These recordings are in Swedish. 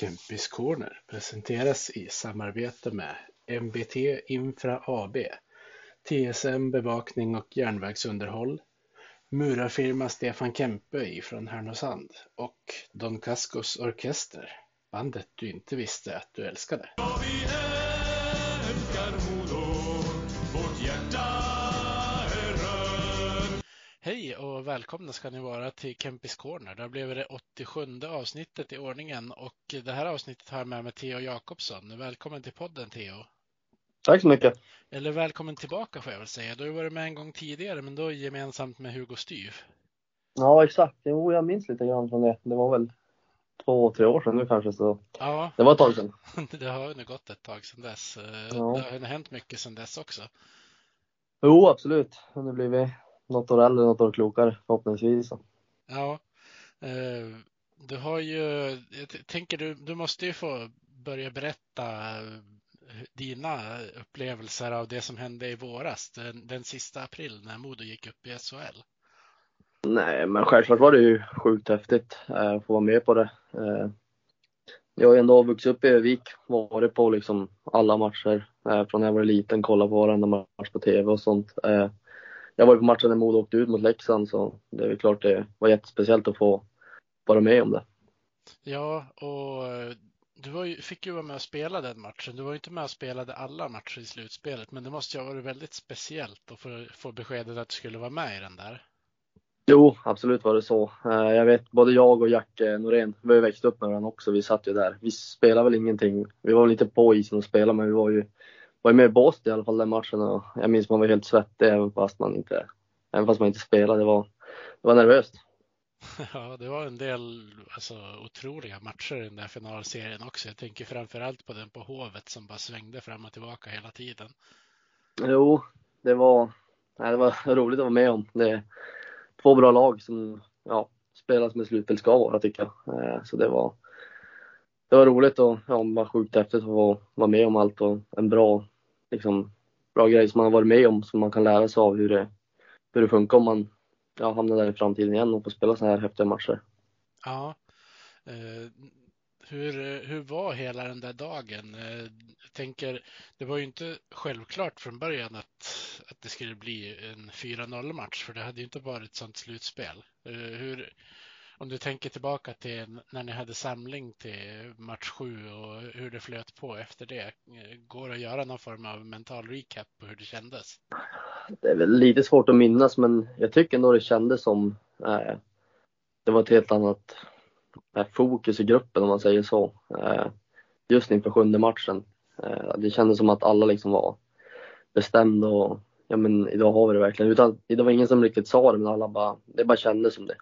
Kempis Corner presenteras i samarbete med MBT Infra AB, TSM Bevakning och järnvägsunderhåll, murarfirma Stefan Kempe ifrån Härnösand och Don Cascos Orkester, bandet du inte visste att du älskade. Och välkomna ska ni vara till Kempis Corner. Det har blivit det 87 avsnittet i ordningen och det här avsnittet har jag med mig Theo Jakobsson. Välkommen till podden Theo. Tack så mycket. Eller välkommen tillbaka får jag väl säga. Du har varit med en gång tidigare men då gemensamt med Hugo Styv. Ja exakt, jo jag minns lite grann från det. Det var väl två, tre år sedan nu kanske så. Ja. Det var ett tag sedan. det har ju gått ett tag sedan dess. Ja. Det har hänt mycket sedan dess också. Jo absolut, det har blivit något år äldre, något år klokare förhoppningsvis. Ja. eh, Du har ju, jag tänker du, du måste ju få börja berätta eh, dina upplevelser av det som hände i våras, den, den sista april när Modo gick upp i SHL. Nej men självklart var det ju sjukt häftigt eh, att få vara med på det. Jag har ändå vuxit upp i Övik, varit på liksom alla matcher från när jag var liten, kollat på varenda match på TV och sånt. Jag var ju på matchen när Modo åkte ut mot Leksand så det är väl klart det var jättespeciellt att få vara med om det. Ja, och eh, du ju, fick ju vara med och spela den matchen. Du var ju inte med och spelade alla matcher i slutspelet, men det måste ju ha varit väldigt speciellt att få, få beskedet att du skulle vara med i den där. Jo, absolut var det så. Eh, Jag vet både jag och Jack eh, Norén, vi har ju växt upp med varandra också. Vi satt ju där. Vi spelade väl ingenting. Vi var lite på isen och spelade men vi var ju, var med i båset i alla fall den matchen och jag minns man var helt svettig även fast man inte, även fast man inte spelade. Det var, det var nervöst. Ja, det var en del alltså, otroliga matcher i den där finalserien också. Jag tänker framförallt på den på Hovet som bara svängde fram och tillbaka hela tiden. Jo, det var, nej, det var roligt att vara med om. Det är två bra lag som ja, spelar som ett slutspel ska vara tycker jag. Eh, Så det var, det var roligt och ja, var sjukt häftigt att få vara med om allt och en bra, liksom, bra grej som man har varit med om som man kan lära sig av hur det, hur det funkar om man ja, hamnar där i framtiden igen och får spela så här häftiga matcher. Ja. Uh, hur, hur var hela den där dagen? Uh, jag tänker, det var ju inte självklart från början att, att det skulle bli en 4-0 match, för det hade ju inte varit ett sånt slutspel. Uh, hur, om du tänker tillbaka till när ni hade samling till match 7 och hur det flöt på efter det. Eh, går det att göra någon form av mental recap på hur det kändes? Det är väl lite svårt att minnas men jag tycker ändå det kändes som eh, det var ett helt annat eh, fokus i gruppen om man säger så. Eh, just inför sjunde matchen. Eh, det kändes som att alla liksom var bestämda och ja men idag har vi det verkligen. Utan, det var ingen som riktigt sa det men alla bara, det bara kändes som det.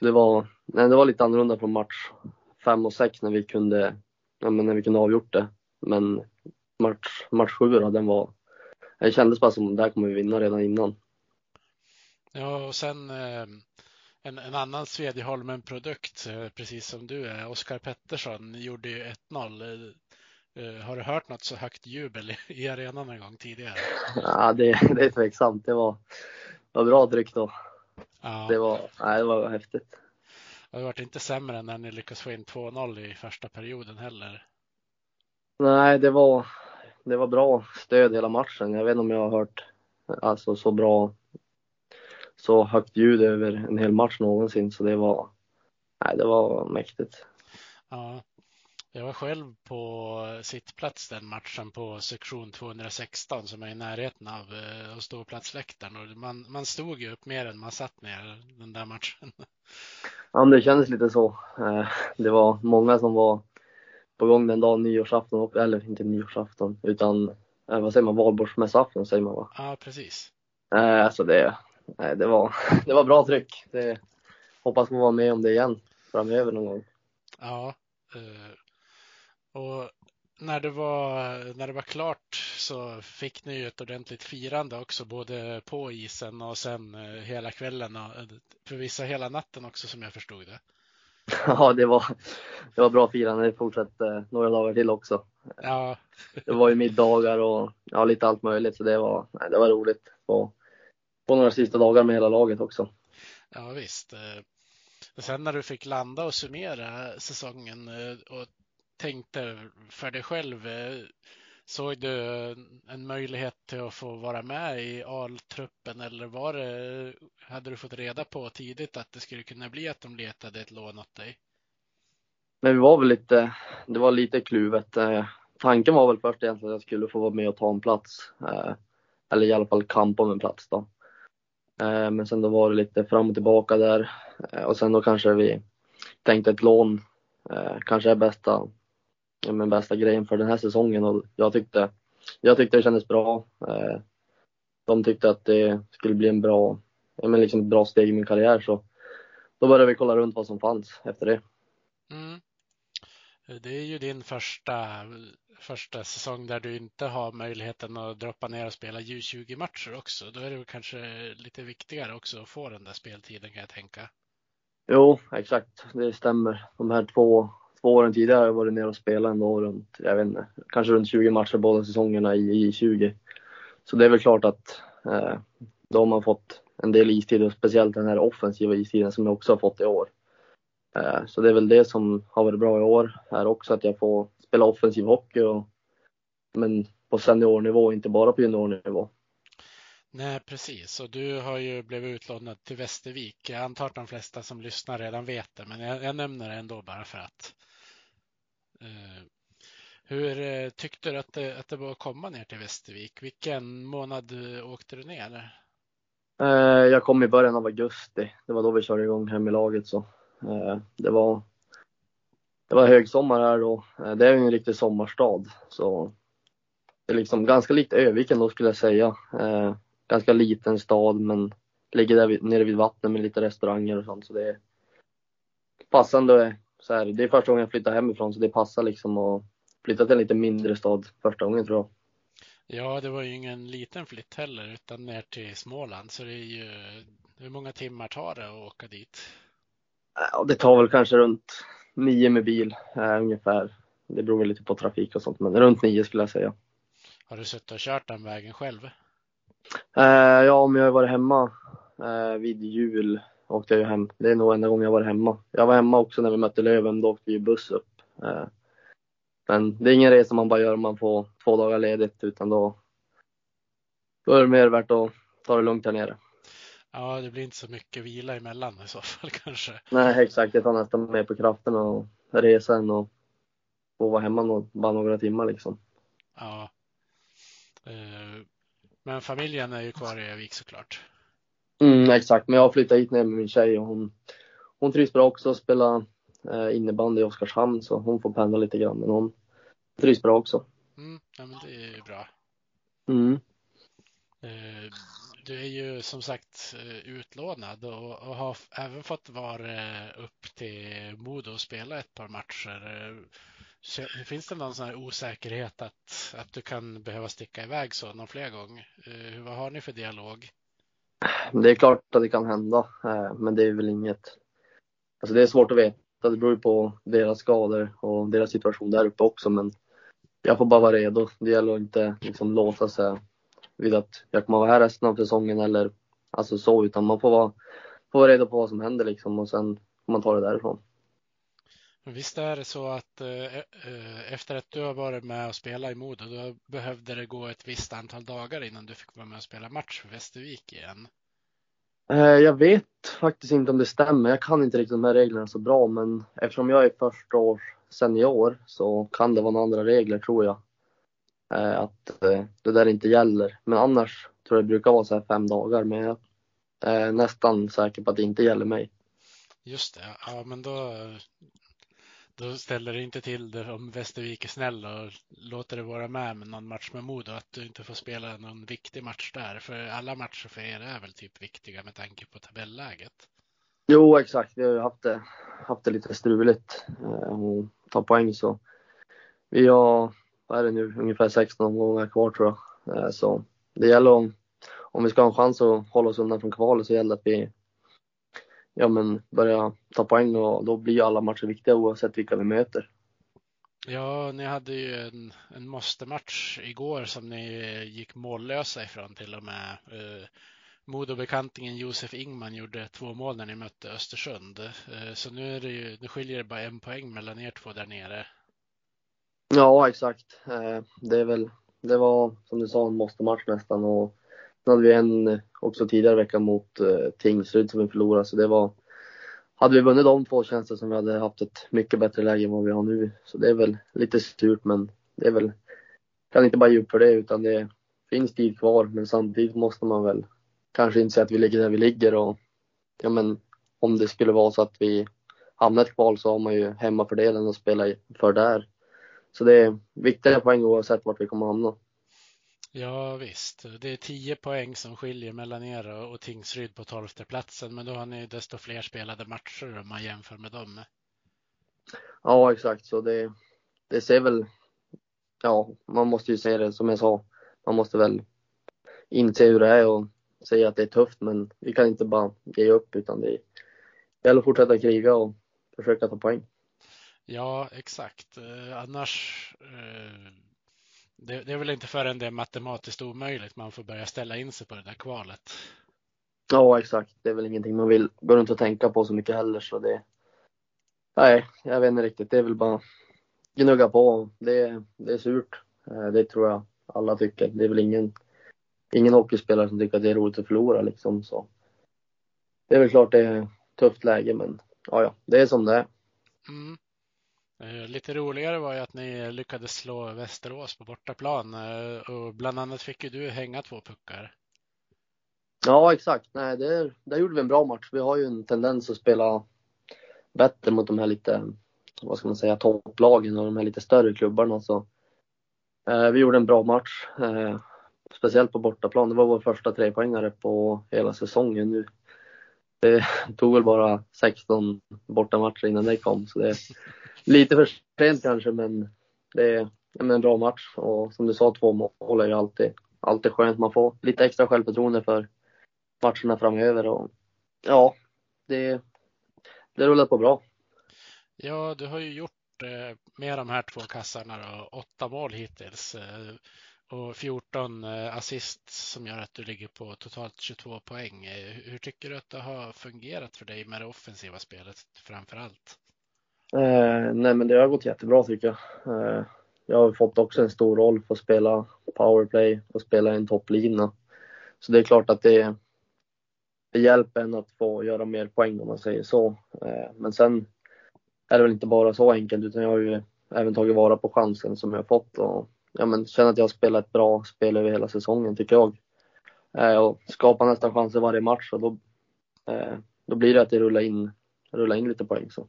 Så det var, nej, det var lite annorlunda på match fem och sex när vi kunde, ja men när vi kunde avgjort det. Men match, match sju då, den var det kändes bara som där kommer vi vinna redan innan. Ja, och sen eh, en, en annan Svedjeholmen-produkt, eh, precis som du är, Oskar Pettersson, gjorde ju 1-0. Eh, har du hört något så högt jubel i arenan en gång tidigare? Ja, det, det är tveksamt. Det var, det var bra tryck då. Ja, Det var, nej, det var häftigt. det var inte sämre än när ni lyckades få in 2-0 i första perioden heller. Nej, det var, det var bra stöd hela matchen. Jag vet inte om jag har hört alltså, så bra, så högt ljud över en hel match någonsin. Så det var, nej, det var mäktigt. Ja, jag var själv på sittplats den matchen på sektion 216 som är i närheten av eh, ståplatsläktaren och man, man stod ju upp mer än man satt ner den där matchen. Ja, men det kändes lite så. Eh, Det var många som var på gång den dagen, nyårsafton, och- eller inte nyårsafton, utan eh, vad säger man, valborgsmässoafton säger man va? Ja, precis. Alltså det, det, var, det var bra tryck. Det, hoppas få vara med om det igen framöver någon gång. Ja, och när det var, när det var klart så fick ni ju ett ordentligt firande också, både på isen och sen eh, hela kvällen och eh, för vissa hela natten också som jag förstod det. Ja, det var, det var bra firande. Det fortsatte några dagar till också. Ja, Det var ju middagar och ja, lite allt möjligt, så det var, nej, det var roligt. På, på några sista dagar med hela laget också. ja visst. Eh, Sen när du fick landa och summera säsongen eh, och tänkte för dig själv, eh, såg du en möjlighet till att få vara med i A-truppen eller var det, hade du fått reda på tidigt att det skulle kunna bli att de letade ett lån åt dig? Men vi var väl lite, det var lite kluvet. Eh, tanken var väl först egentligen att jag skulle få vara med och ta en plats. Eh, eller i alla fall kampa om en plats då. Men sen då var det lite fram och tillbaka där. Och sen då kanske vi tänkte ett lån kanske är bästa, ja, men bästa grejen för den här säsongen och jag tyckte, jag tyckte det kändes bra. Eh, de tyckte att det skulle bli en bra, ja, men liksom ett bra steg i min karriär så då började vi kolla runt vad som fanns efter det. Mm. Det är ju din första, första säsong där du inte har möjligheten att droppa ner och spela U20-matcher också. Då är det kanske lite viktigare också att få den där speltiden kan jag tänka. Jo, exakt. Det stämmer. De här två, två åren tidigare har jag varit nere och spelat ändå runt, jag vet inte, kanske runt 20 matcher båda säsongerna i, i 20. Så det är väl klart att eh, då har man fått en del istid och speciellt den här offensiva istiden som jag också har fått i år. Eh, så det är väl det som har varit bra i år här också, att jag får spela offensiv hockey och, men på seniornivå, inte bara på juniornivå. Nej, precis. Och du har ju blivit utlånad till Västervik. Jag antar att de flesta som lyssnar redan vet det, men jag, jag nämner det ändå bara för att. Eh, hur eh, tyckte du att det, att det var att komma ner till Västervik? Vilken månad eh, åkte du ner? Jag kom i början av augusti. Det var då vi körde igång hem i laget. Så. det var det var högsommar här då. Det är ju en riktig sommarstad. Så det är liksom ganska likt Öviken då skulle jag säga ganska liten stad men ligger där nere vid vattnet med lite restauranger och sånt så det är passande. Så här, det är första gången jag flyttar hemifrån så det passar liksom att flytta till en lite mindre stad första gången tror jag. Ja, det var ju ingen liten flytt heller utan ner till Småland så det är ju hur många timmar tar det att åka dit? Ja, det tar väl kanske runt nio med bil äh, ungefär. Det beror väl lite på trafik och sånt men runt nio skulle jag säga. Har du suttit och kört den vägen själv? Eh, ja, om jag har varit hemma eh, vid jul åkte jag ju hem. Det är nog enda gången jag varit hemma. Jag var hemma också när vi mötte Löven, då åkte vi buss upp. Eh, men det är ingen resa man bara gör om man får två dagar ledigt utan då, då är det mer värt att ta det lugnt här nere. Ja, det blir inte så mycket vila emellan i så fall kanske. Nej, exakt. Det tar nästan mer på kraften och resa än att få vara hemma bara några timmar liksom. Ja. Eh, men familjen är ju kvar i Övik såklart. Mm, exakt, men jag har flyttat hit ner med min tjej och hon, hon trivs bra också att spela eh, innebandy i Oskarshamn så hon får pendla lite grann men hon trivs bra också. Mm, ja men det är ju bra. Mm. Eh, du är ju som sagt eh, utlånad och, och har även fått vara upp till Modo och spela ett par matcher. Finns det någon sån här osäkerhet att, att du kan behöva sticka iväg så någon fler gång? Vad har ni för dialog? Det är klart att det kan hända, eh, men det är väl inget. Alltså det är svårt att veta. Det beror ju på deras skador och deras situation där uppe också, men jag får bara vara redo. Det gäller att inte liksom låsa sig vid att jag kommer vara här resten av säsongen eller alltså så, utan man får vara, får vara redo på vad som händer liksom och sen får man ta det därifrån. Visst är det så att eh, eh, efter att du har varit med och spelat i Modo, då behövde det gå ett visst antal dagar innan du fick vara med och spela match för Västervik igen? Eh, jag vet faktiskt inte om det stämmer. Jag kan inte riktigt de här reglerna så bra, men eftersom jag är första års senior så kan det vara några andra regler tror jag. Eh, att eh, det där inte gäller. Men annars tror jag det brukar vara så här fem dagar, men jag är nästan säker på att det inte gäller mig. Just det, ja men då, då ställer det inte till det om Västervik är snäll och låter det vara med med någon match med Modo att du inte får spela någon viktig match där. För alla matcher för er är väl typ viktiga med tanke på tabelläget? Jo, exakt. Vi har ju haft det, haft det lite struligt och ta poäng så. Vi har, vad är det nu, ungefär 16 omgångar kvar tror jag. Ehm, så det gäller om, om vi ska ha en chans att hålla oss undan från kvalet så gäller det att vi ja, men börja ta poäng och då blir alla matcher viktiga oavsett vilka vi möter. Ja, ni hade ju en, en måste-match igår som ni gick mållösa ifrån till och med. Uh, Modobekantingen Josef Ingman gjorde två mål när ni mötte Östersund. Eh, så nu, är det ju, nu skiljer det bara en poäng mellan er två där nere. Ja, exakt. Eh, det är väl, det var som du sa en måste-match nästan och hade vi en också tidigare vecka mot uh, Tingsryd som vi förlorade så det var hade vi vunnit de två känns det som vi hade haft ett mycket bättre läge än vad vi har nu. Så det är väl lite surt men det är väl, kan inte bara ge upp för det utan det finns tid kvar men samtidigt måste man väl kanske inte säga att vi ligger där vi ligger och ja men om det skulle vara så att vi hamnar ett kval så har man ju hemmafördelen att spela för där. Så det är viktiga poäng oavsett vart vi kommer hamna. Ja visst, det är 10 poäng som skiljer mellan er och Tingsryd på tolfte platsen, men då har ni desto fler spelade matcher om man jämför med dem. Ja, exakt, så det, det ser väl, ja, man måste ju se det som jag sa, man måste väl inse hur det är och säga att det är tufft, men vi kan inte bara ge upp utan det gäller att fortsätta kriga och försöka ta poäng. Ja, exakt. Eh, annars eh det, det, är väl inte förrän det är matematiskt omöjligt man får börja ställa in sig på det där kvalet. Ja, exakt. Det är väl ingenting man vill runt och tänka på så mycket heller. Så det, nej, jag vet inte riktigt. Det är väl bara gnugga på. Det, det är surt. Eh, det tror jag alla tycker. Det är väl ingen, ingen hockeyspelare som tycker att det är roligt att förlora liksom. Så. Det är väl klart det är tufft läge, men ja, ja, det är som det är. Mm. Eh, lite roligare var ju att ni lyckades slå Västerås på bortaplan eh, och bland annat fick ju du hänga två puckar. Ja, exakt. Nej, det, där gjorde vi en bra match. Vi har ju en tendens att spela bättre mot de här lite, vad ska man säga, topplagen och de här lite större klubbarna. Så, eh, vi gjorde en bra match, eh, speciellt på bortaplan. Det var vår första trepoängare på hela säsongen nu. Det tog väl bara 16 bortamatcher innan det kom, så det lite för sent kanske, men det är en bra match och som du sa, två mål är ju alltid, alltid skönt. Man får lite extra självförtroende för matcherna framöver och ja, det, det rullar på bra. Ja, du har ju gjort eh, med de här två kassarna då, åtta mål hittills eh, och 14 eh, assist som gör att du ligger på totalt 22 poäng. Eh, hur tycker du att det har fungerat för dig med det offensiva spelet framför allt? Eh, nej, men det har gått jättebra tycker jag. Eh, jag har fått också en stor roll för att spela powerplay och spela en topplina. Så det är klart att det, det hjälper en att få göra mer poäng om man säger så. Eh, men sen är det väl inte bara så enkelt utan jag har ju även tagit vara på chansen som jag har fått och ja, men känner att jag har spelat ett bra spel över hela säsongen tycker jag. Eh, och skapar nästan chanser varje match och då, eh, då blir det att det rullar in, rullar in lite poäng. Så.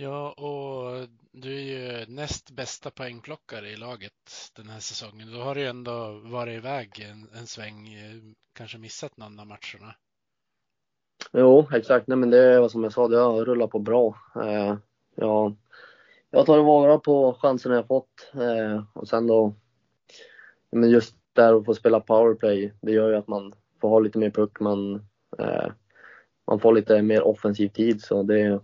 Ja, och du är ju näst bästa poängplockare i laget den här säsongen. Då har du ju ändå varit iväg en, en sväng, eh, kanske missat någon av matcherna. Jo, exakt. Nej, men det är som jag sa, det har rullat på bra. Eh, jag, jag tar vara på chanserna jag fått eh, och sen då, men just där att få spela powerplay, det gör ju att man får ha lite mer puck, man, eh, man får lite mer offensiv tid så det,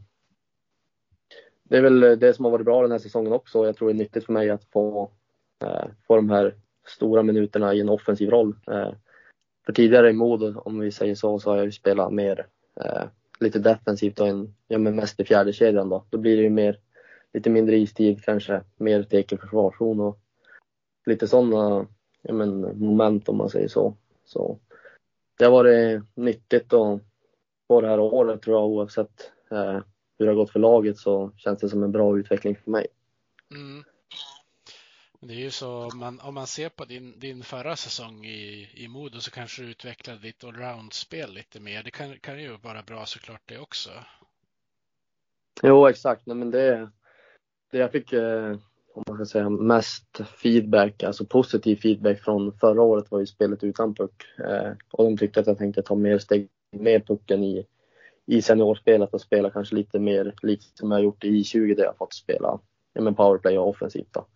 det är väl det som har varit bra den här säsongen också. Jag tror det är nyttigt för mig att få, eh, få de här stora minuterna i en offensiv roll. Eh, för tidigare i Modo, om vi säger så, så har jag ju spelat mer eh, lite defensivt och en, ja, men mest i fjärde kedjan då. Då blir det ju mer, lite mindre istid kanske, mer teken försvarszon och lite sådana ja, men, moment om man säger så. Så det har varit nyttigt att få det här året tror jag oavsett eh, hur det har gått för laget så känns det som en bra utveckling för mig. Mm. Det är ju så, man, om man ser på din, din förra säsong i, i Modo så kanske du utvecklade ditt allround-spel lite mer. Det kan, kan ju vara bra såklart det också. Jo, exakt. Nej, men det, det jag fick, eh, om man ska säga, mest feedback, alltså positiv feedback från förra året var ju spelet utan puck. Eh, och de tyckte att jag tänkte ta mer steg med pucken i, i seniorspelet och spela kanske lite mer likt som jag gjort i I20 där jag fått spela ja, men powerplay och offensivt. Då.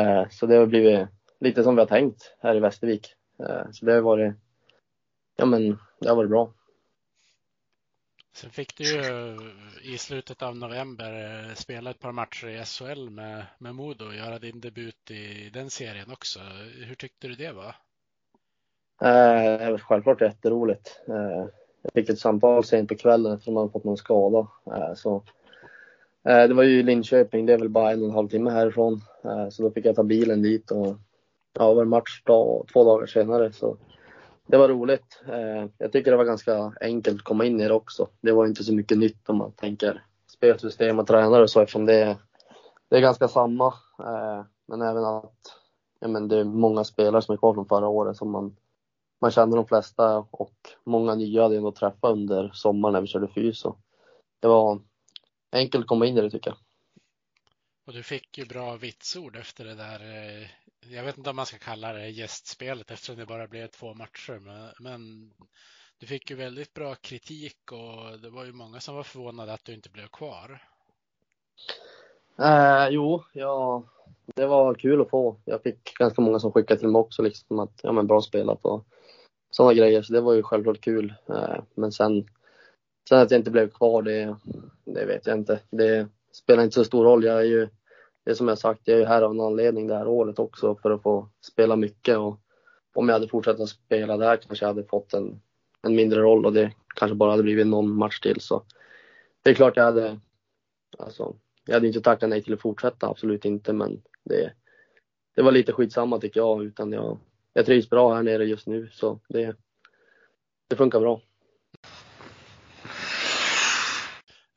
Eh, så det har blivit lite som vi har tänkt här i Västervik. Eh, så det har varit, ja men det har varit bra. Sen fick du ju i slutet av november eh, spela ett par matcher i SHL med, med Modo och göra din debut i den serien också. Hur tyckte du det var? Eh, självklart jätteroligt. Eh, jag fick ett samtal sent på kvällen eftersom man fått någon skada. Eh, så, eh, det var ju Linköping, det är väl bara en och en halv timme härifrån. Eh, så då fick jag ta bilen dit och ja, det var match dag, två dagar senare. Så det var roligt. Jag tycker det var ganska enkelt att komma in i det också. Det var inte så mycket nytt om man tänker spelsystem och tränare och så eftersom det, det är ganska samma. Men även att ja, men det är många spelare som är kvar från förra året som man, man känner de flesta och många nya hade jag träffat under sommaren när vi körde fys. Så det var enkelt att komma in i det tycker jag. Och du fick ju bra vitsord efter det där. Eh, jag vet inte om man ska kalla det gästspelet eftersom det bara blev två matcher. Men, men du fick ju väldigt bra kritik och det var ju många som var förvånade att du inte blev kvar. Eh, jo, ja, det var kul att få. Jag fick ganska många som skickade till mig också liksom att ja men bra spelat och sådana grejer. Så det var ju självklart kul. Eh, men sen, sen att jag inte blev kvar, det, det vet jag inte. Det spelar inte så stor roll. Jag är ju, det är som jag sagt, jag är ju här av en anledning det här året också för att få spela mycket och om jag hade fortsatt att spela där kanske jag hade fått en, en mindre roll och det kanske bara hade blivit någon match till så det är klart jag hade, alltså jag hade inte tackat nej till att fortsätta, absolut inte, men det, det var lite skitsamma tycker jag, utan jag, jag trivs bra här nere just nu, så det, det funkar bra.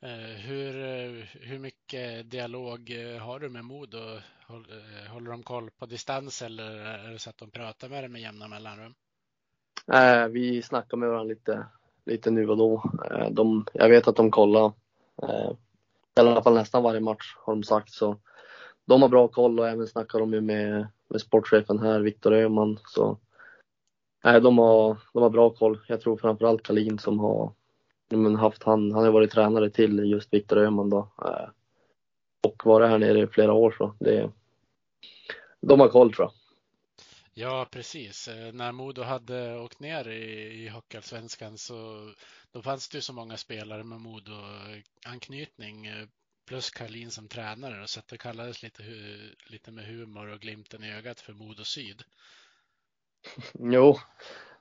Eh, hur, hur mycket dialog eh, har du med Modo? Eh, håller de koll på distans eller är det så att de pratar med dig med jämna mellanrum? vi snackar med varandra lite, lite nu och då. De, jag vet att de kollar i alla fall nästan varje match har de sagt. Så de har bra koll och även snackar de ju med, med sportchefen här, Viktor Öhman. Så nej, de, har, de har bra koll. Jag tror framförallt Kalin som har men, haft han, han har varit tränare till just Viktor Öhman då. Eh, och varit här nere i flera år så det, de har koll tror jag. Ja, precis. Eh, när Modo hade åkt ner i, i Hockeyallsvenskan så då fanns det ju så många spelare med Modo-anknytning eh, plus Karlin som tränare så att det kallades lite, lite med humor och glimten i ögat för Modo Syd. Jo,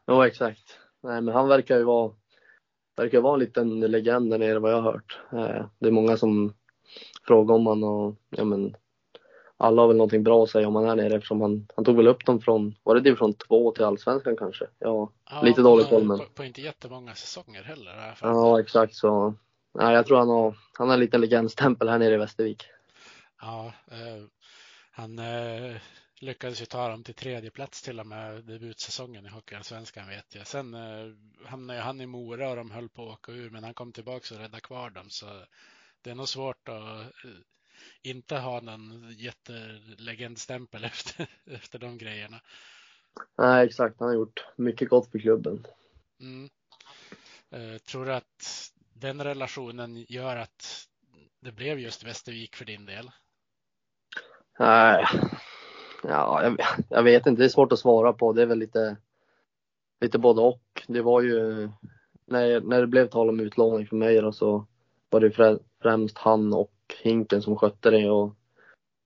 jo exakt. Nej, men han verkar ju vara verkar vara en liten legend där nere vad jag har hört. Eh, det är många som frågar om han och ja men alla har väl någonting bra att säga om han är nere eftersom han, han tog väl upp dem från, var det division 2 till allsvenskan kanske? Ja, ja lite dålig koll men. På, på, inte jättemånga säsonger heller. Ja, exakt så. Nej, jag tror han har, han har en liten legendstämpel här nere i Västervik. Ja, eh, han eh, lyckades ju ta dem till tredje plats till och med debutsäsongen i Hockeyallsvenskan vet jag. Sen eh, hamnade han i Mora och de höll på att åka ur men han kom tillbaka och räddade kvar dem så det är nog svårt att eh, inte ha någon jättelegendstämpel efter, efter de grejerna. Nej, exakt. Han har gjort mycket gott för klubben. Mm. Eh, tror du att den relationen gör att det blev just Västervik för din del? Nej, ja, jag, jag, vet inte. Det är svårt att svara på. Det är väl lite, lite både och. Det var ju när, när det blev tal om utlåning för mig då, så var det främst han och Hinken som skötte det och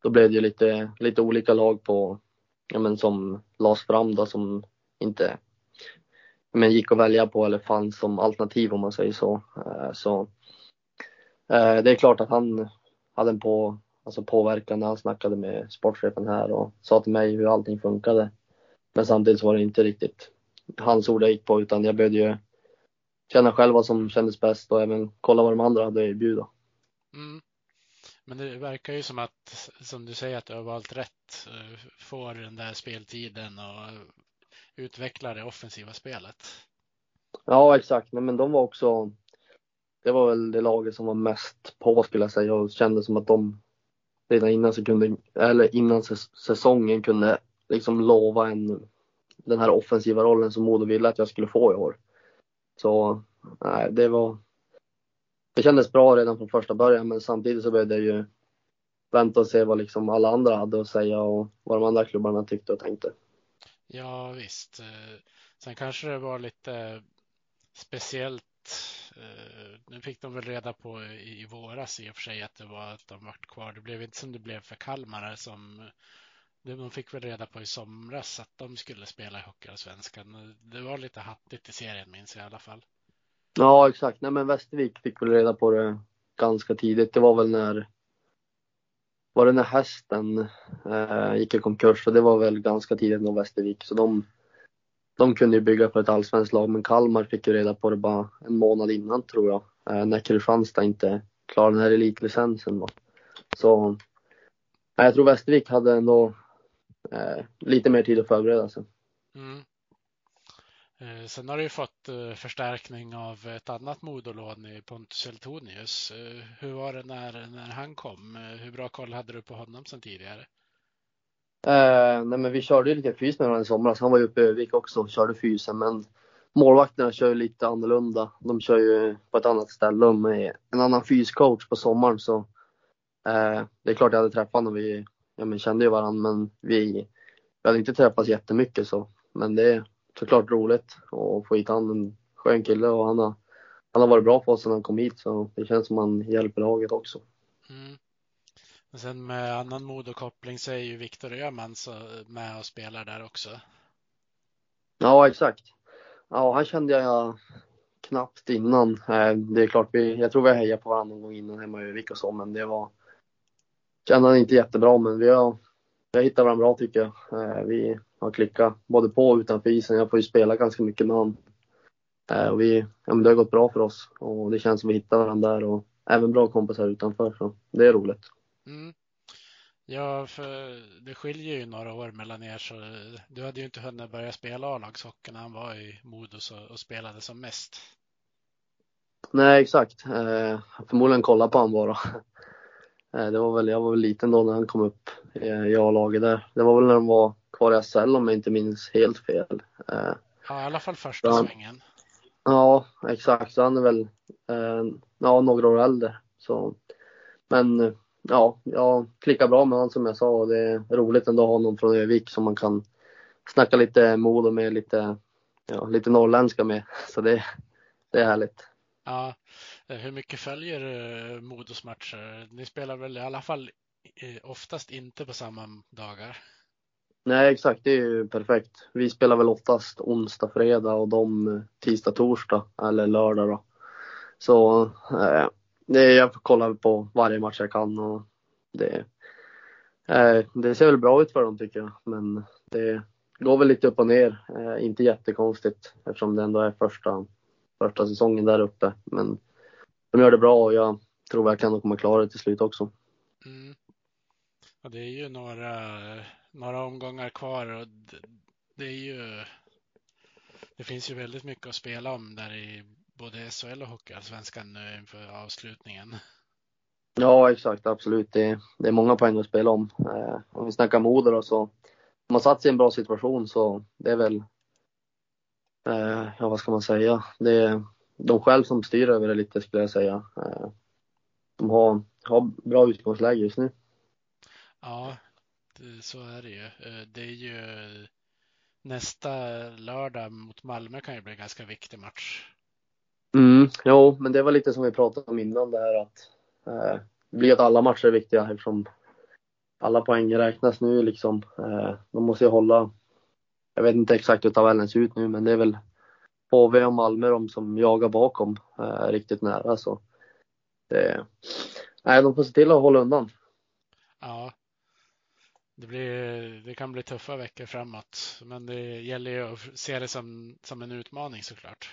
då blev det ju lite, lite olika lag på, ja men som lades fram då som inte men gick att välja på eller fanns som alternativ om man säger så. Eh, så eh, det är klart att han hade en på, alltså påverkan när han snackade med sportchefen här och sa till mig hur allting funkade. Men samtidigt så var det inte riktigt hans ord jag gick på utan jag behövde ju känna själv vad som kändes bäst och även kolla vad de andra hade att erbjuda. Mm. Men det verkar ju som att, som du säger, att du har valt rätt. Eh, Får den där speltiden och utveckla det offensiva spelet. Ja, exakt. Men de var också, det var väl det laget som var mest på skulle jag säga och kände som att de redan innan, kunde, eller innan säsongen kunde liksom lova en, den här offensiva rollen som Modo ville att jag skulle få i år. Så nej, det var, det kändes bra redan från första början men samtidigt så blev jag ju vänta och se vad liksom alla andra hade att säga och vad de andra klubbarna tyckte och tänkte. Ja visst. Eh, sen kanske det var lite speciellt. Eh, nu fick de väl reda på i våras i och för sig att det var att de vart kvar. Det blev inte som det blev för Kalmar som eh, de fick väl reda på i somras att de skulle spela i Hockeyallsvenskan. Det var lite hattigt i serien minns jag i alla fall. Ja, exakt. Nej, men Västervik fick väl reda på det ganska tidigt. Det var väl när var det när hästen eh, gick i konkurs och det var väl ganska tidigt nog Västervik så de, de kunde ju bygga på ett allsvenskt lag men Kalmar fick ju reda på det bara en månad innan tror jag eh, när Kristianstad inte klarade den här elitlicensen då. Så eh, jag tror Västervik hade ändå eh, lite mer tid att förbereda sig. Mm. Eh, sen har du ju fått eh, förstärkning av ett annat modolån i Pontus Eltonius. Eh, hur var det när, när han kom? Hur bra koll hade du på honom sen tidigare? Eh, nej men vi körde ju lite fys med varandra i somras. Han var ju uppe i Övik också och körde fysen men målvakterna kör ju lite annorlunda. De kör ju på ett annat ställe och med en annan fyscoach på sommaren så eh, det är klart jag hade träffat honom. Vi ja, men kände ju varandra men vi, vi hade inte träffats jättemycket så men det såklart roligt att få hit han, en skön kille och han har, han har varit bra på oss sedan han kom hit så det känns som han hjälper laget också. Mm. Och sen med annan moderkoppling så är ju Viktor Öhman med och spelar där också. Ja, exakt. Ja, han kände jag knappt innan. Eh, det är klart, vi, jag tror vi hejat på varandra någon gång innan hemma i Övik och så, men det var kände han inte jättebra, men vi har, vi har hittat varandra bra tycker jag. Eh, vi har klickat både på och utanför isen. Jag får ju spela ganska mycket med honom. Eh, och vi, ja, men det har gått bra för oss och det känns som vi hittar varandra där och även bra kompisar utanför så det är roligt. Mm. Ja, för det skiljer ju några år mellan er så du hade ju inte hunnit börja spela A-lagshockey när han var i Modus och, och spelade som mest. Nej, exakt. Eh, förmodligen kolla på honom bara. Eh, det var väl, jag var väl liten då när han kom upp i A-laget där. Det var väl när de var kvar i SHL om jag inte minns helt fel. Eh, ja, i alla fall första han, svängen. Ja, exakt. Så han är väl eh, ja, några år äldre. Så, men ja, jag klickar bra med honom som jag sa och det är roligt ändå att ha någon från Övik som man kan snacka lite Modo med, lite, ja, lite norrländska med. Så det, det är härligt. Ja, Eh, hur mycket följer eh, Modos matcher? Ni spelar väl i alla fall eh, oftast inte på samma dagar? Nej, exakt. Det är ju perfekt. Vi spelar väl oftast onsdag, fredag och de tisdag, torsdag eller lördag då. Så eh, jag kollar på varje match jag kan och det, eh, det ser väl bra ut för dem tycker jag. Men det går väl lite upp och ner. Eh, inte jättekonstigt eftersom det ändå är första, första säsongen där uppe. Men de gör det bra och jag tror verkligen de kommer klara det till slut också. Mm. Ja, det är ju några några omgångar kvar och det är ju. Det finns ju väldigt mycket att spela om där i både SHL och Hockeyallsvenskan nu inför avslutningen. Ja, exakt, absolut. Det, det är många poäng att spela om. Eh, om vi snackar Modo då så om man satt sig i en bra situation så det är väl, eh, ja vad ska man säga, det de själv som styr över det lite skulle jag säga. Eh, de har, har bra utgångsläge just nu. Ja, så är det ju. Eh, det är ju nästa lördag mot Malmö kan ju bli en ganska viktig match. Mm, jo, men det var lite som vi pratade om innan det här att eh, det blir att alla matcher är viktiga eftersom alla poäng räknas nu liksom. Eh, de måste ju hålla, jag vet inte exakt hur tabellen ser ut nu, men det är väl HV och Malmö de som jagar bakom eh, riktigt nära så. Det, nej, de får se till att hålla undan. Ja, det, blir, det kan bli tuffa veckor framåt, men det gäller ju att se det som, som en utmaning såklart.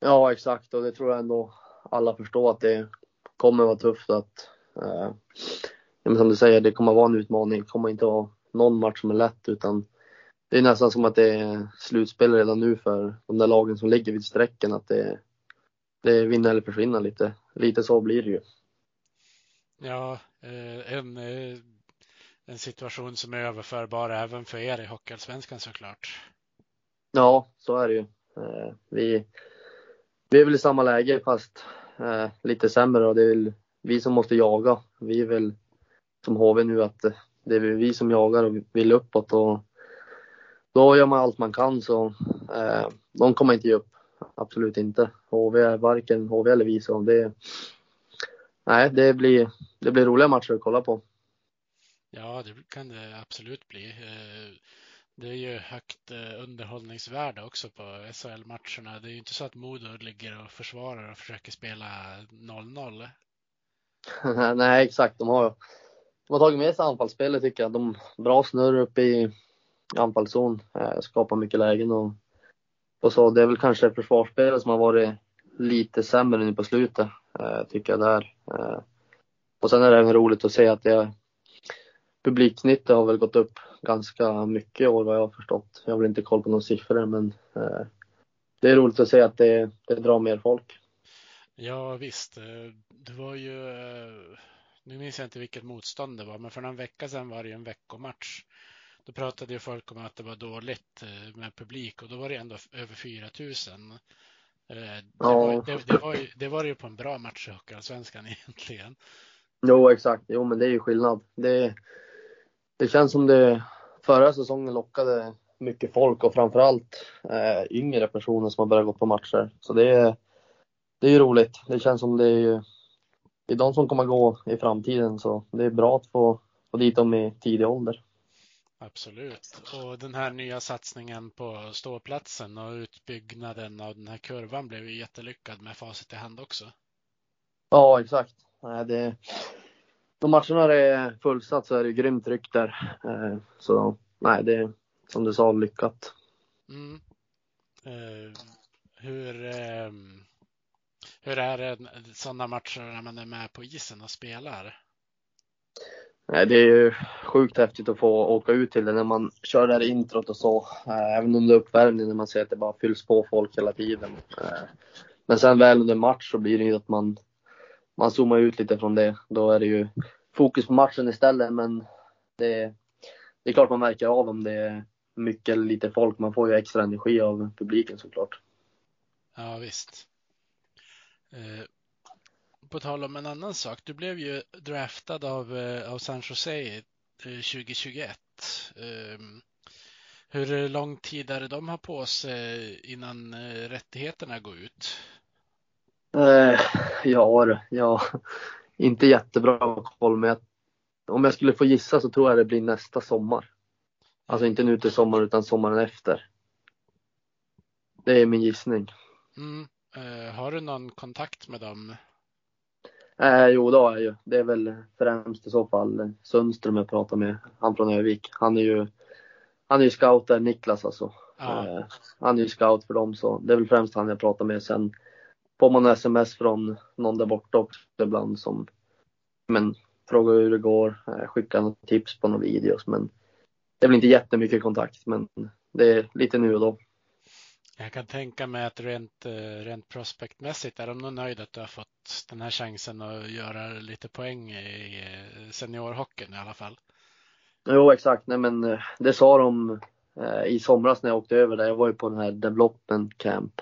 Ja, exakt och det tror jag ändå alla förstår att det kommer vara tufft att eh, som du säger, det kommer vara en utmaning. Det kommer inte vara någon match som är lätt utan det är nästan som att det är slutspel redan nu för de där lagen som ligger vid strecken att det, det är vinna eller försvinna lite. Lite så blir det ju. Ja, eh, en eh, en situation som är överförbar även för er i Hockeyallsvenskan såklart. Ja, så är det ju. Eh, vi, vi är väl i samma läge fast lite sämre och det är väl vi som måste jaga. Vi är väl som HV nu att det är vi som jagar och vill uppåt och då gör man allt man kan så eh, de kommer inte ge upp. Absolut inte. HV är varken HV eller vi så det, nej, det blir, det blir roliga matcher att kolla på. Ja, det kan det absolut bli. Eh, det är ju högt eh, underhållningsvärde också på SHL-matcherna. Det är ju inte så att Modo ligger och försvarar och försöker spela 0-0. Nej, exakt. De har, de har tagit med sig anfallsspelet tycker jag. De bra snurr uppe i anfallszon, eh, skapar mycket lägen och, och så. Det är väl kanske försvarsspelet som har varit lite sämre nu på slutet, eh, tycker jag där. Eh, och sen är det även roligt att se att det publiksnittet har väl gått upp ganska mycket i år vad jag har förstått. Jag har väl inte koll på några siffror men det är roligt att se att det, det drar mer folk. Ja visst, det var ju, nu minns jag inte vilket motstånd det var, men för någon vecka sedan var det ju en veckomatch. Då pratade ju folk om att det var dåligt eh, med publik och då var det ändå över 4000. Det, ja. var, det, det, var ju, det var ju på en bra match i Hockeyallsvenskan egentligen. Jo, exakt. Jo, men det är ju skillnad. Det, det känns som det förra säsongen lockade mycket folk och framförallt eh, yngre personer som har börjat gå på matcher. Så det är, det är ju roligt. Det känns som det är, det är de som kommer gå i framtiden så det är bra att få, få dit dem i tidig ålder. Absolut. Och den här nya satsningen på ståplatsen och utbyggnaden av den här kurvan blev ju jättelyckad med facit i hand också. Ja, exakt. Nej, det, de matcherna det är fullsatt så är det grymt tryck där. Eh, så nej, det är som du sa lyckat. Mm. Uh, hur, uh, hur är det sådana matcher när man är med på isen och spelar? Nej, det är ju sjukt häftigt att få åka ut till det när man kör det här introt och så. Eh, även under uppvärmningen när man ser att det bara fylls på folk hela tiden. Eh, men sen väl under match så blir det ju att man man zoomar ut lite från det. Då är det ju fokus på matchen istället men det, det är klart man märker av om det är mycket eller lite folk. Man får ju extra energi av publiken såklart. Ja visst. Eh, på tal om en annan sak. Du blev ju draftad av, eh, av San Jose 2021. Eh, hur lång tid är det de har på sig innan eh, rättigheterna går ut? Eh, ja, ja, inte jättebra koll, men jag, om jag skulle få gissa så tror jag det blir nästa sommar. Alltså inte nu till sommaren utan sommaren efter. Det är min gissning. Mm. Eh, har du någon kontakt med dem? Eh, jo, det har jag ju. Det är väl främst i så fall Sundström jag pratar med. Han från Övik. Han är ju, han är ju scout där, Niklas alltså. Ja. Eh, han är ju scout för dem så det är väl främst han jag pratar med. Sen får man sms från någon där borta också ibland som men, frågar hur det går, eh, skickar något tips på några videos. Men det är väl inte jättemycket kontakt, men det är lite nu och då. Jag kan tänka mig att rent, eh, rent prospektmässigt är de nog nöjda att du har fått den här chansen att göra lite poäng i eh, seniorhockeyn i alla fall. Jo, exakt. Nej, men eh, det sa de i somras när jag åkte över där. Jag var ju på den här development camp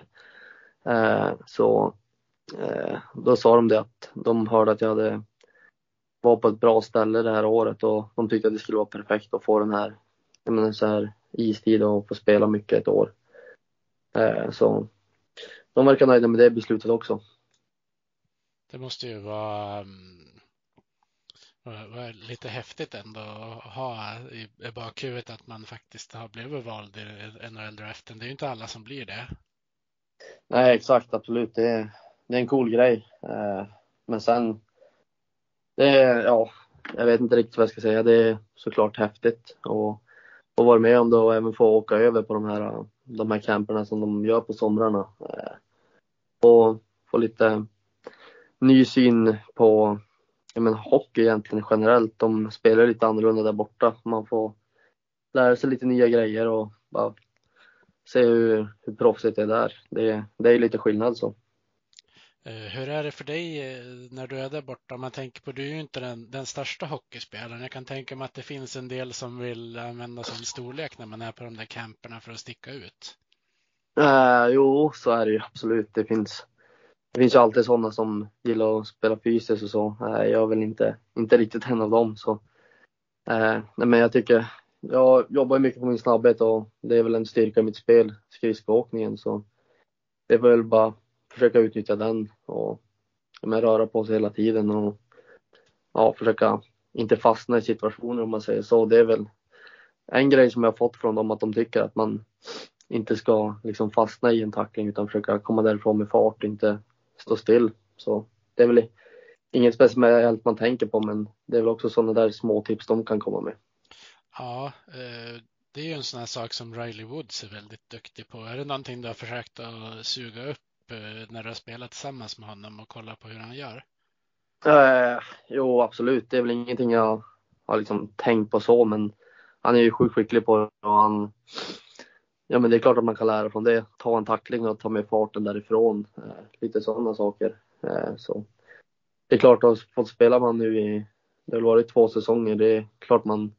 så då sa de det att de hörde att jag hade var på ett bra ställe det här året och de tyckte att det skulle vara perfekt att få den här, menar, så här istid och få spela mycket ett år. Eh, så de verkar nöjda med det beslutet också. Det måste ju vara, um, vara lite häftigt ändå att ha i, bakhuvudet att man faktiskt har blivit vald i NHL-draften. Det är ju inte alla som blir det. Nej, exakt, absolut. Det är, det är en cool grej. Eh, men sen, det är, ja, jag vet inte riktigt vad jag ska säga. Det är såklart häftigt att få vara med om det och även få åka över på de här, de här camperna som de gör på somrarna. Eh, och få lite ny syn på jag men hockey egentligen generellt. De spelar lite annorlunda där borta. Man får lära sig lite nya grejer och bara se hur, hur proffsigt det är där. Det, det är lite skillnad så. Eh, hur är det för dig eh, när du är där borta? Man tänker på, du är ju inte den, den största hockeyspelaren. Jag kan tänka mig att det finns en del som vill använda sin storlek när man är på de där camperna för att sticka ut. Äh, jo, så är det ju absolut. Det finns, det finns ju alltid sådana som gillar att spela fysiskt och så. Äh, jag är väl inte, inte riktigt en av dem. Så. Äh, nej, men jag tycker jag jobbar mycket på min snabbhet och det är väl en styrka i mitt spel, skridskoåkningen. Så det är väl bara försöka utnyttja den och men, röra på sig hela tiden och ja, försöka inte fastna i situationer om man säger så. Det är väl en grej som jag har fått från dem att de tycker att man inte ska liksom fastna i en tackling utan försöka komma därifrån med fart och inte stå still. Så det är väl inget speciellt man tänker på men det är väl också sådana där små tips de kan komma med. Ja, eh, det är ju en sån här sak som Riley Woods är väldigt duktig på. Är det någonting du har försökt att suga upp när du har spelat tillsammans med honom och kolla på hur han gör? Eh, jo, absolut. Det är väl ingenting jag har liksom tänkt på så, men han är ju sjukt skicklig på det och han Ja men det är klart att man kan lära från det. Ta en tackling och ta med farten därifrån. Eh, lite sådana saker. Eh, så. Det är klart att fått spela man nu i, det har varit två säsonger. Det är klart man,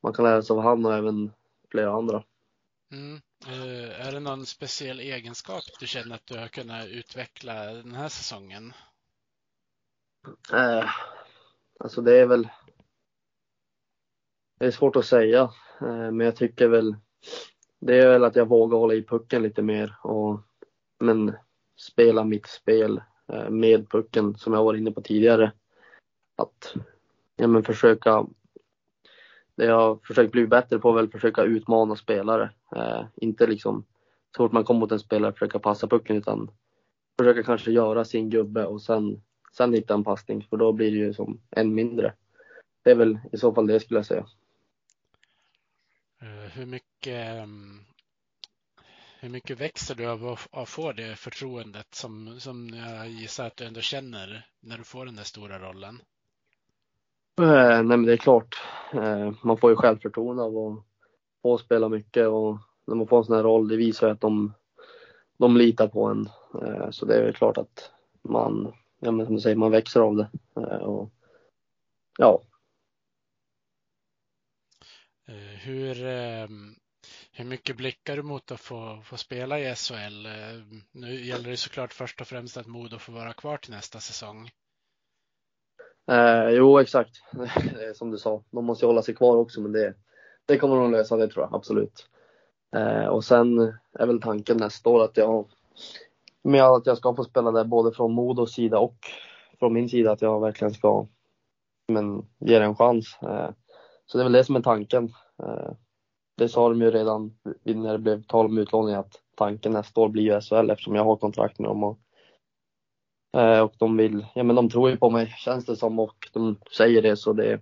man kan lära sig av han och även flera andra. Mm. Uh, är det någon speciell egenskap du känner att du har kunnat utveckla den här säsongen? Uh, alltså det är väl det är svårt att säga, uh, men jag tycker väl det är väl att jag vågar hålla i pucken lite mer och men spela mitt spel med pucken som jag var inne på tidigare. Att ja, men försöka det jag har försökt bli bättre på är väl försöka utmana spelare. Eh, inte liksom så fort man kommer mot en spelare försöka passa pucken utan försöka kanske göra sin gubbe och sen, sen hitta en passning för då blir det ju som en mindre. Det är väl i så fall det skulle jag säga. Eh, hur mycket, ehm, hur mycket växer du av att få det förtroendet som, som jag gissar att du ändå känner när du får den där stora rollen? Eh, nej men det är klart, eh, man får ju självförtroende av att få spela mycket och när man får en sån här roll, det visar ju att de, de litar på en. Eh, så det är väl klart att man, ja men som du säger, man växer av det. Eh, och, ja, eh, hur, ehm, hur mycket blickar du mot att få, få spela i SHL? Eh, nu gäller det såklart först och främst att Modo får vara kvar till nästa säsong. Eh, jo, exakt. Som du sa, de måste ju hålla sig kvar också, men det, det kommer de lösa, det tror jag absolut. Eh, och sen är väl tanken nästa år att jag, med att jag ska få spela där både från Modos sida och från min sida, att jag verkligen ska men, ge det en chans. Eh, så det är väl det som är tanken. Eh, det sa de ju redan när det blev tal om utlåning att tanken nästa år blir ju SHL eftersom jag har kontrakt med dem. Och, och de vill, ja men de tror ju på mig känns det som och de säger det så det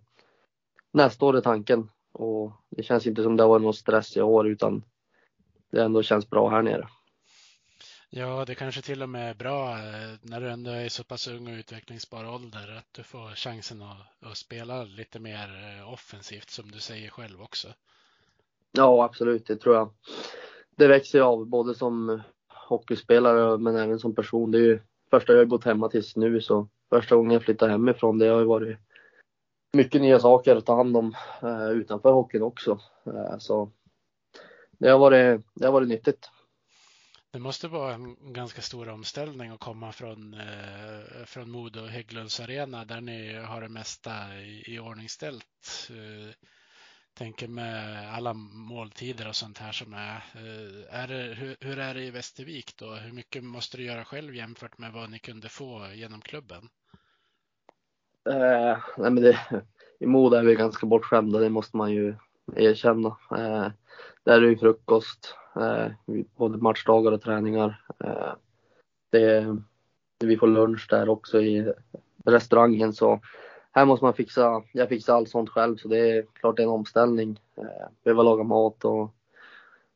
nästa år är tanken. Och det känns inte som det varit någon stress i år utan det ändå känns bra här nere. Ja, det kanske till och med är bra eh, när du ändå är så pass ung och utvecklingsbar ålder att du får chansen att, att spela lite mer eh, offensivt som du säger själv också. Ja, absolut, det tror jag. Det växer av både som hockeyspelare men även som person. Det är ju första jag har bott hemma tills nu så första gången jag flyttade hemifrån det har ju varit mycket nya saker att ta hand om eh, utanför hockeyn också. Eh, så det har varit, det har varit nyttigt. Det måste vara en ganska stor omställning att komma från, eh, från Modo och Hägglunds arena där ni har det mesta i, i ordningställt. Eh, tänker med alla måltider och sånt här som är. Eh, är det, hur, hur, är det i Västervik då? Hur mycket måste du göra själv jämfört med vad ni kunde få genom klubben? Eh, nej men det, I Modo är vi ganska bortskämda, det måste man ju erkänna. Eh, där är det frukost, eh, både matchdagar och träningar. Eh, det, vi får lunch där också i restaurangen så här måste man fixa, jag fixar allt sånt själv så det är klart det är en omställning. Eh, behöva laga mat och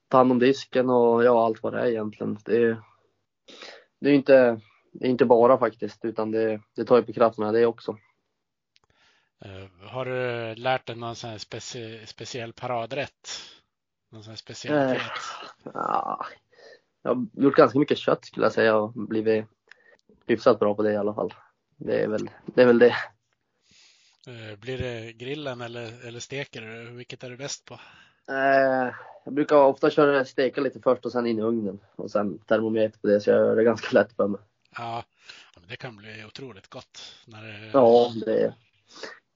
ta hand om disken och ja, allt vad det är egentligen. Det är, det är inte, det är inte bara faktiskt utan det, det tar ju på krafterna det också. Uh, har du lärt dig någon sån specie, speciell paradrätt? Någon sån specialitet? Uh, ja, jag har gjort ganska mycket kött skulle jag säga och blivit hyfsat bra på det i alla fall. Det är väl det. Är väl det. Uh, blir det grillen eller, eller steker du? Vilket är du bäst på? jag brukar ofta köra steka lite först och sen in i ugnen och sen termometer på det så jag gör det ganska lätt för mig. Ja, det kan bli otroligt gott. När det... Ja, det,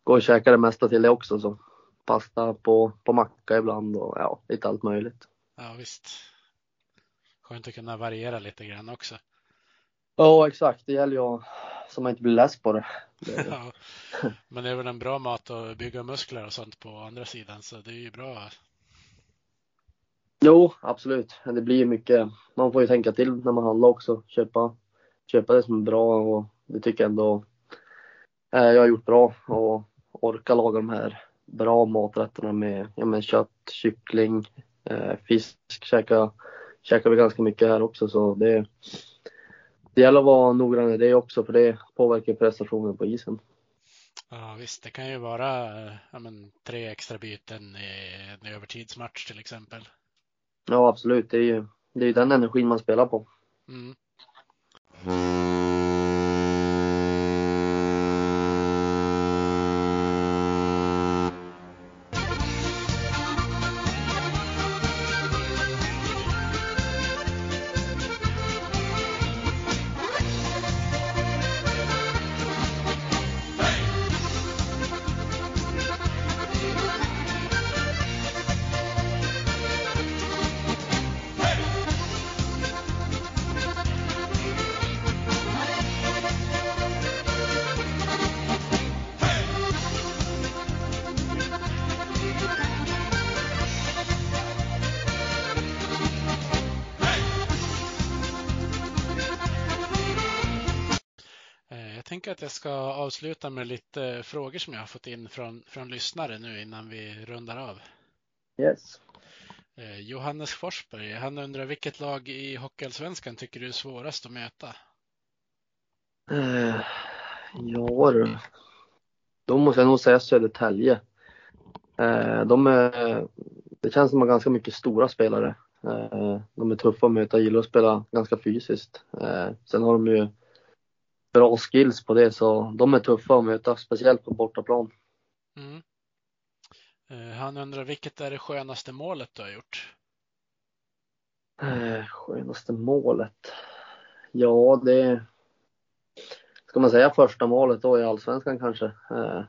går och käkar det mesta till det också. Så pasta på, på macka ibland och ja, lite allt möjligt. Ja visst. Skönt att kunna variera lite grann också. Ja, exakt. Det gäller ju så man inte blir less på det. det Ja. Men det är väl en bra mat att bygga muskler och sånt på andra sidan, så det är ju bra. Jo, absolut. Det blir ju mycket. Man får ju tänka till när man handlar också. Köpa, köpa det som är bra och det tycker jag ändå eh, jag har gjort bra och orka laga de här bra maträtterna med ja, men kött, kyckling, eh, fisk käkar, käkar vi ganska mycket här också så det, det gäller att vara noggrann i det också för det påverkar prestationen på isen. Ja, visst, det kan ju vara eh, ja, men, tre extra byten i en övertidsmatch till exempel. Ja, absolut. Det är ju det är den energin man spelar på. Mm. Att jag ska avsluta med lite frågor som jag har fått in från, från lyssnare nu innan vi rundar av. Yes. Eh, Johannes Forsberg, han undrar vilket lag i Hockeyallsvenskan tycker du är svårast att möta? Eh, ja du. Då måste jag nog säga Södertälje. Eh, de är, det känns som att de har ganska mycket stora spelare. Eh, de är tuffa att möta, gillar att spela ganska fysiskt. Eh, sen har de ju bra skills på det så de är tuffa att möta, speciellt på bortaplan. Mm. Eh, Han undrar vilket är det skönaste målet du har gjort? Eh, skönaste målet? Ja, det Ska man säga första målet då i Allsvenskan kanske? Eh,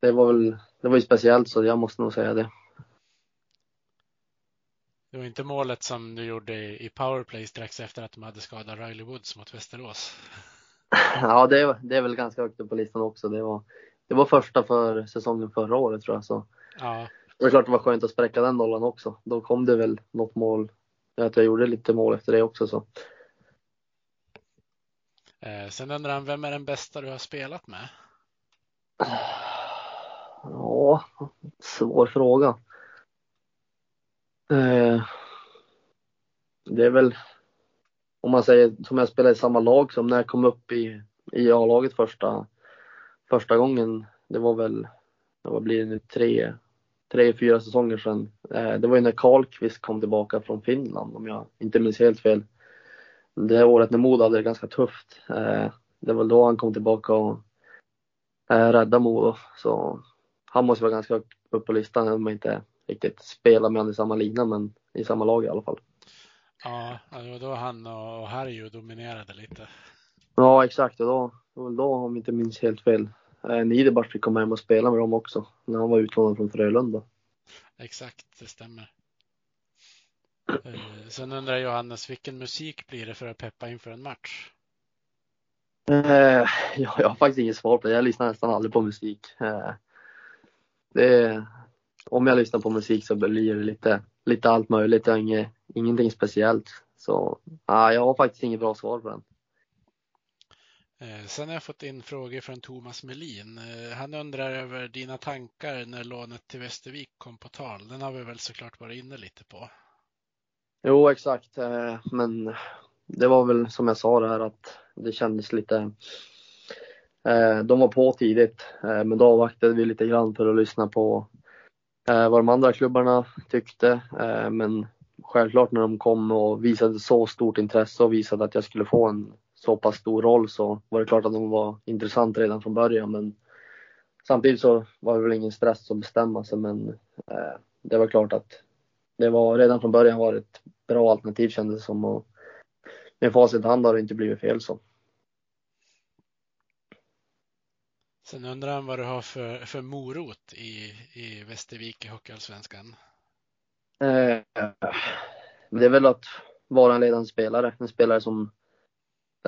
det var väl, det var ju speciellt så jag måste nog säga det. Det var inte målet som du gjorde i powerplay strax efter att de hade skadat Riley Woods mot Västerås. Ja, det, är- det är väl ganska högt upp på listan också. Det var, det var första för säsongen förra året tror jag. Så Ja, det är klart det var skönt att spräcka den nollan också. Då kom det väl något mål. Att jag gjorde lite mål efter det också så. eh, sen undrar han vem är den bästa du har spelat med? Ja, svår fråga. Eh, det är väl om man säger som jag spelade i samma lag som när jag kom upp i, i A-laget första, första gången. Det var väl, vad blir det nu, tre, tre, fyra säsonger sedan. Eh, det var ju när Karlqvist kom tillbaka från Finland om jag inte minns helt fel. Det året när Modo hade det ganska tufft. Eh, det var då han kom tillbaka och eh, räddade Modo. Så han måste vara ganska upp på listan, om man inte riktigt spelar med honom i samma lina, men i samma lag i alla fall. Ja, det var då han och Harju dominerade lite. Ja, exakt. Och då, då, om jag inte minns helt fel, eh, Niederbach fick komma hem och spela med dem också, när han var utlånad från Frölunda. Exakt, det stämmer. Eh, Sen undrar Johannes, vilken musik blir det för att peppa inför en match? Eh, ja, jag har faktiskt inget svar på det. Jag lyssnar nästan aldrig på musik. Eh, det om jag lyssnar på musik så blir det lite, lite allt möjligt. Jag inget, ingenting speciellt. Så ah, jag har faktiskt inget bra svar på den. Eh, Sen har jag fått in frågor från Thomas Melin. Eh, Han undrar över dina tankar när lånet till Västervik kom på tal. Den har vi väl såklart varit inne lite på. Jo, exakt. Eh, Men det var väl som jag sa det här att det kändes lite De var på tidigt, men då avvaktade vi lite grann för att lyssna på eh, vad de andra klubbarna tyckte. Eh, Men självklart när de kom och visade så stort intresse och visade att jag skulle få en så pass stor roll så var det klart att de var intressant redan från början. Men samtidigt så var det väl ingen stress att bestämma sig, men eh, det var klart att det var redan från början var ett bra alternativ kändes det som och med facit i hand har det inte blivit fel så. Sen undrar han vad du har för, för morot i, i Västervik i Hockeyallsvenskan. Eh, det är väl att vara en ledande spelare, en spelare som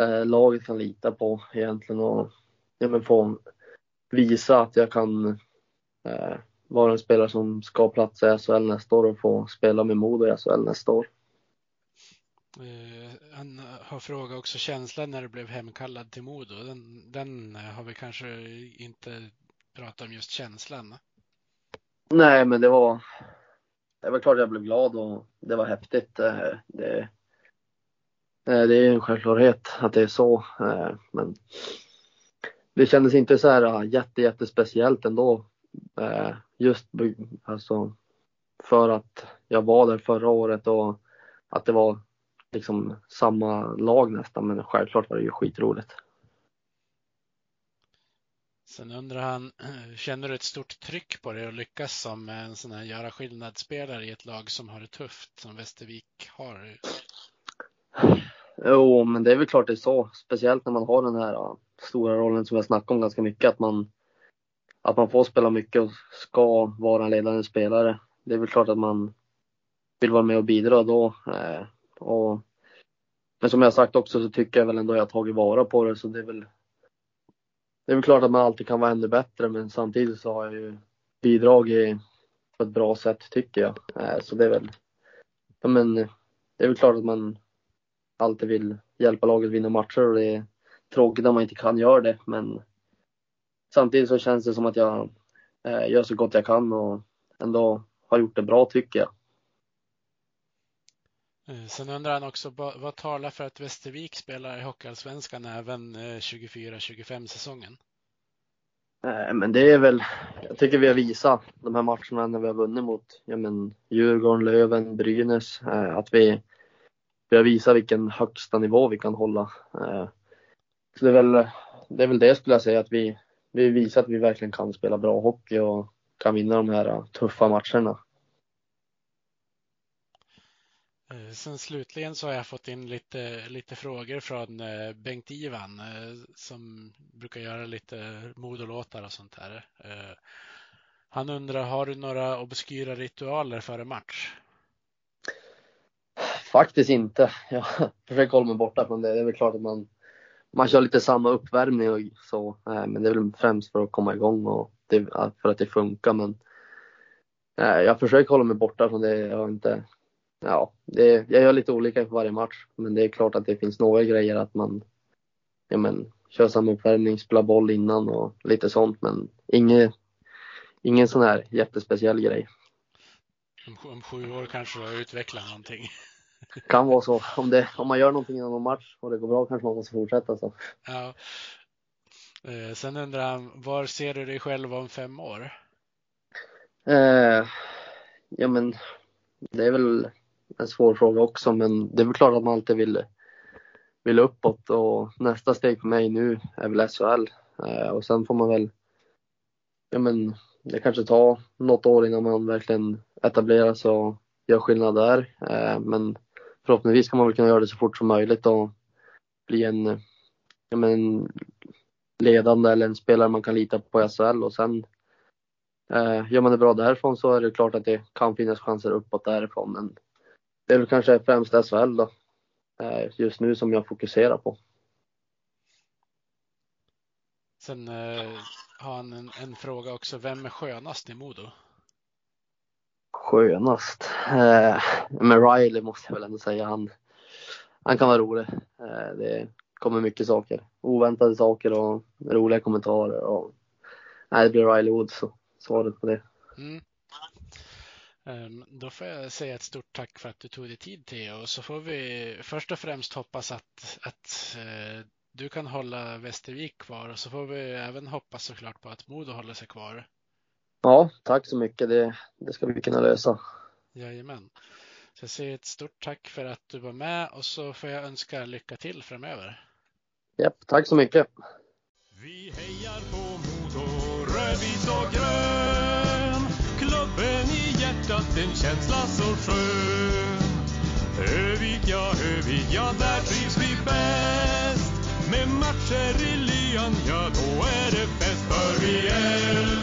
eh, laget kan lita på egentligen och ja, men få visa att jag kan eh, vara en spelare som ska platsa i SHL nästa år och få spela med Modo i SHL nästa år. Uh, han har frågat också känslan när du blev hemkallad till Modo. Den, den har vi kanske inte pratat om just känslan. Nej, men det var. Det var klart jag blev glad och det var häftigt. Eh, det, eh, det är en självklarhet att det är så, men det kändes inte så här ah, jätte, jättespeciellt ändå. Just alltså för att jag var där förra året och att det var liksom samma lag nästan, men självklart var det ju skitroligt. Sen undrar han, känner du ett stort tryck på dig att lyckas som en sån här göra skillnad-spelare i ett lag som har det tufft som Västervik har? Jo, men det är väl klart det är så. Speciellt när man har den här stora rollen som jag snackar om ganska mycket, att man, att man får spela mycket och ska vara en ledande spelare. Det är väl klart att man vill vara med och bidra då. Och, men som jag sagt också så tycker jag väl ändå att jag har tagit vara på det så det är väl det är väl klart att man alltid kan vara ännu bättre men samtidigt så har jag ju bidragit på ett bra sätt tycker jag. Eh, så det är väl, ja men det är väl klart att man alltid vill hjälpa laget vinna matcher och det är tråkigt när man inte kan göra det men samtidigt så känns det som att jag eh, gör så gott jag kan och ändå har gjort det bra tycker jag. Eh, sen undrar han också vad talar för att Västervik spelar i Hockeyallsvenskan även eh, 24-25 säsongen? Eh, men det är väl, jag tycker vi har visat de här matcherna när vi har vunnit mot ja, men Djurgården, Löven, Brynäs, att vi, vi har visat vilken högsta nivå vi kan hålla. Så det är väl det, är väl det skulle jag säga, att vi, vi visar att vi verkligen kan spela bra hockey och kan vinna de här tuffa matcherna. Eh, Eh, sen slutligen så har jag fått in lite, lite frågor från eh, Bengt-Ivan eh, som brukar göra lite modolåtar och sånt här. Han undrar, har du några obskyra ritualer före match? Faktiskt inte. Jag försöker hålla mig borta från det. Det är väl klart att man, man kör lite samma uppvärmning och så, men det är väl främst för att komma igång och det, för att det funkar. Men jag försöker hålla mig borta från det. Jag har inte ja, det, jag gör lite olika för varje match. Men det är klart att det finns några grejer att man ja, men, kör samma uppvärmning, spelar boll innan och lite sånt. Men inget, ingen sån här jättespeciell grej. Om, om sju år kanske du har utvecklat någonting. Kan vara så. Om, det, om man gör någonting innan någon match och det går bra kanske man måste fortsätta så. Ja. Eh, sen undrar han, var ser du dig själv om fem år? Eh, ja men det är väl en svår fråga också, men det är väl klart att man alltid vill, vill uppåt och nästa steg för mig nu är väl SHL eh, och sen får man väl, ja men det kanske tar något år innan man verkligen etablerar sig och gör skillnad där. Eh, men förhoppningsvis kan man väl kunna göra det så fort som möjligt och bli en, ja men ledande eller en spelare man kan lita på i SHL och sen eh, gör man det bra därifrån så är det klart att det kan finnas chanser uppåt därifrån men det är väl kanske främst SHL då, just nu som jag fokuserar på. Sen eh, har han en, en, fråga också. Vem är skönast i Modo? Skönast? Eh, men Riley måste jag väl ändå säga. Han, han kan vara rolig. Eh, det kommer mycket saker. Oväntade saker och roliga kommentarer. Och, nej, det blir Riley Woods, svaret på det. Mm. Ehm, då får jag säga ett stort tack för att du tog dig tid Theo och så får vi först och främst hoppas att, att eh, du kan hålla Västervik kvar och så får vi även hoppas såklart på att Modo håller sig kvar. Ja, tack så mycket. Det, det ska vi kunna lösa. Jajamän. Så jag säger ett stort tack för att du var med och så får jag önska lycka till framöver. Japp, tack så mycket. Vi hejar på Modo, rödvit och grön. Hjärtat en känsla så skön. Övik, ja, Övik, ja, där trivs vi bäst. Med matcher i lyan, ja, då är det fest. För vi älskar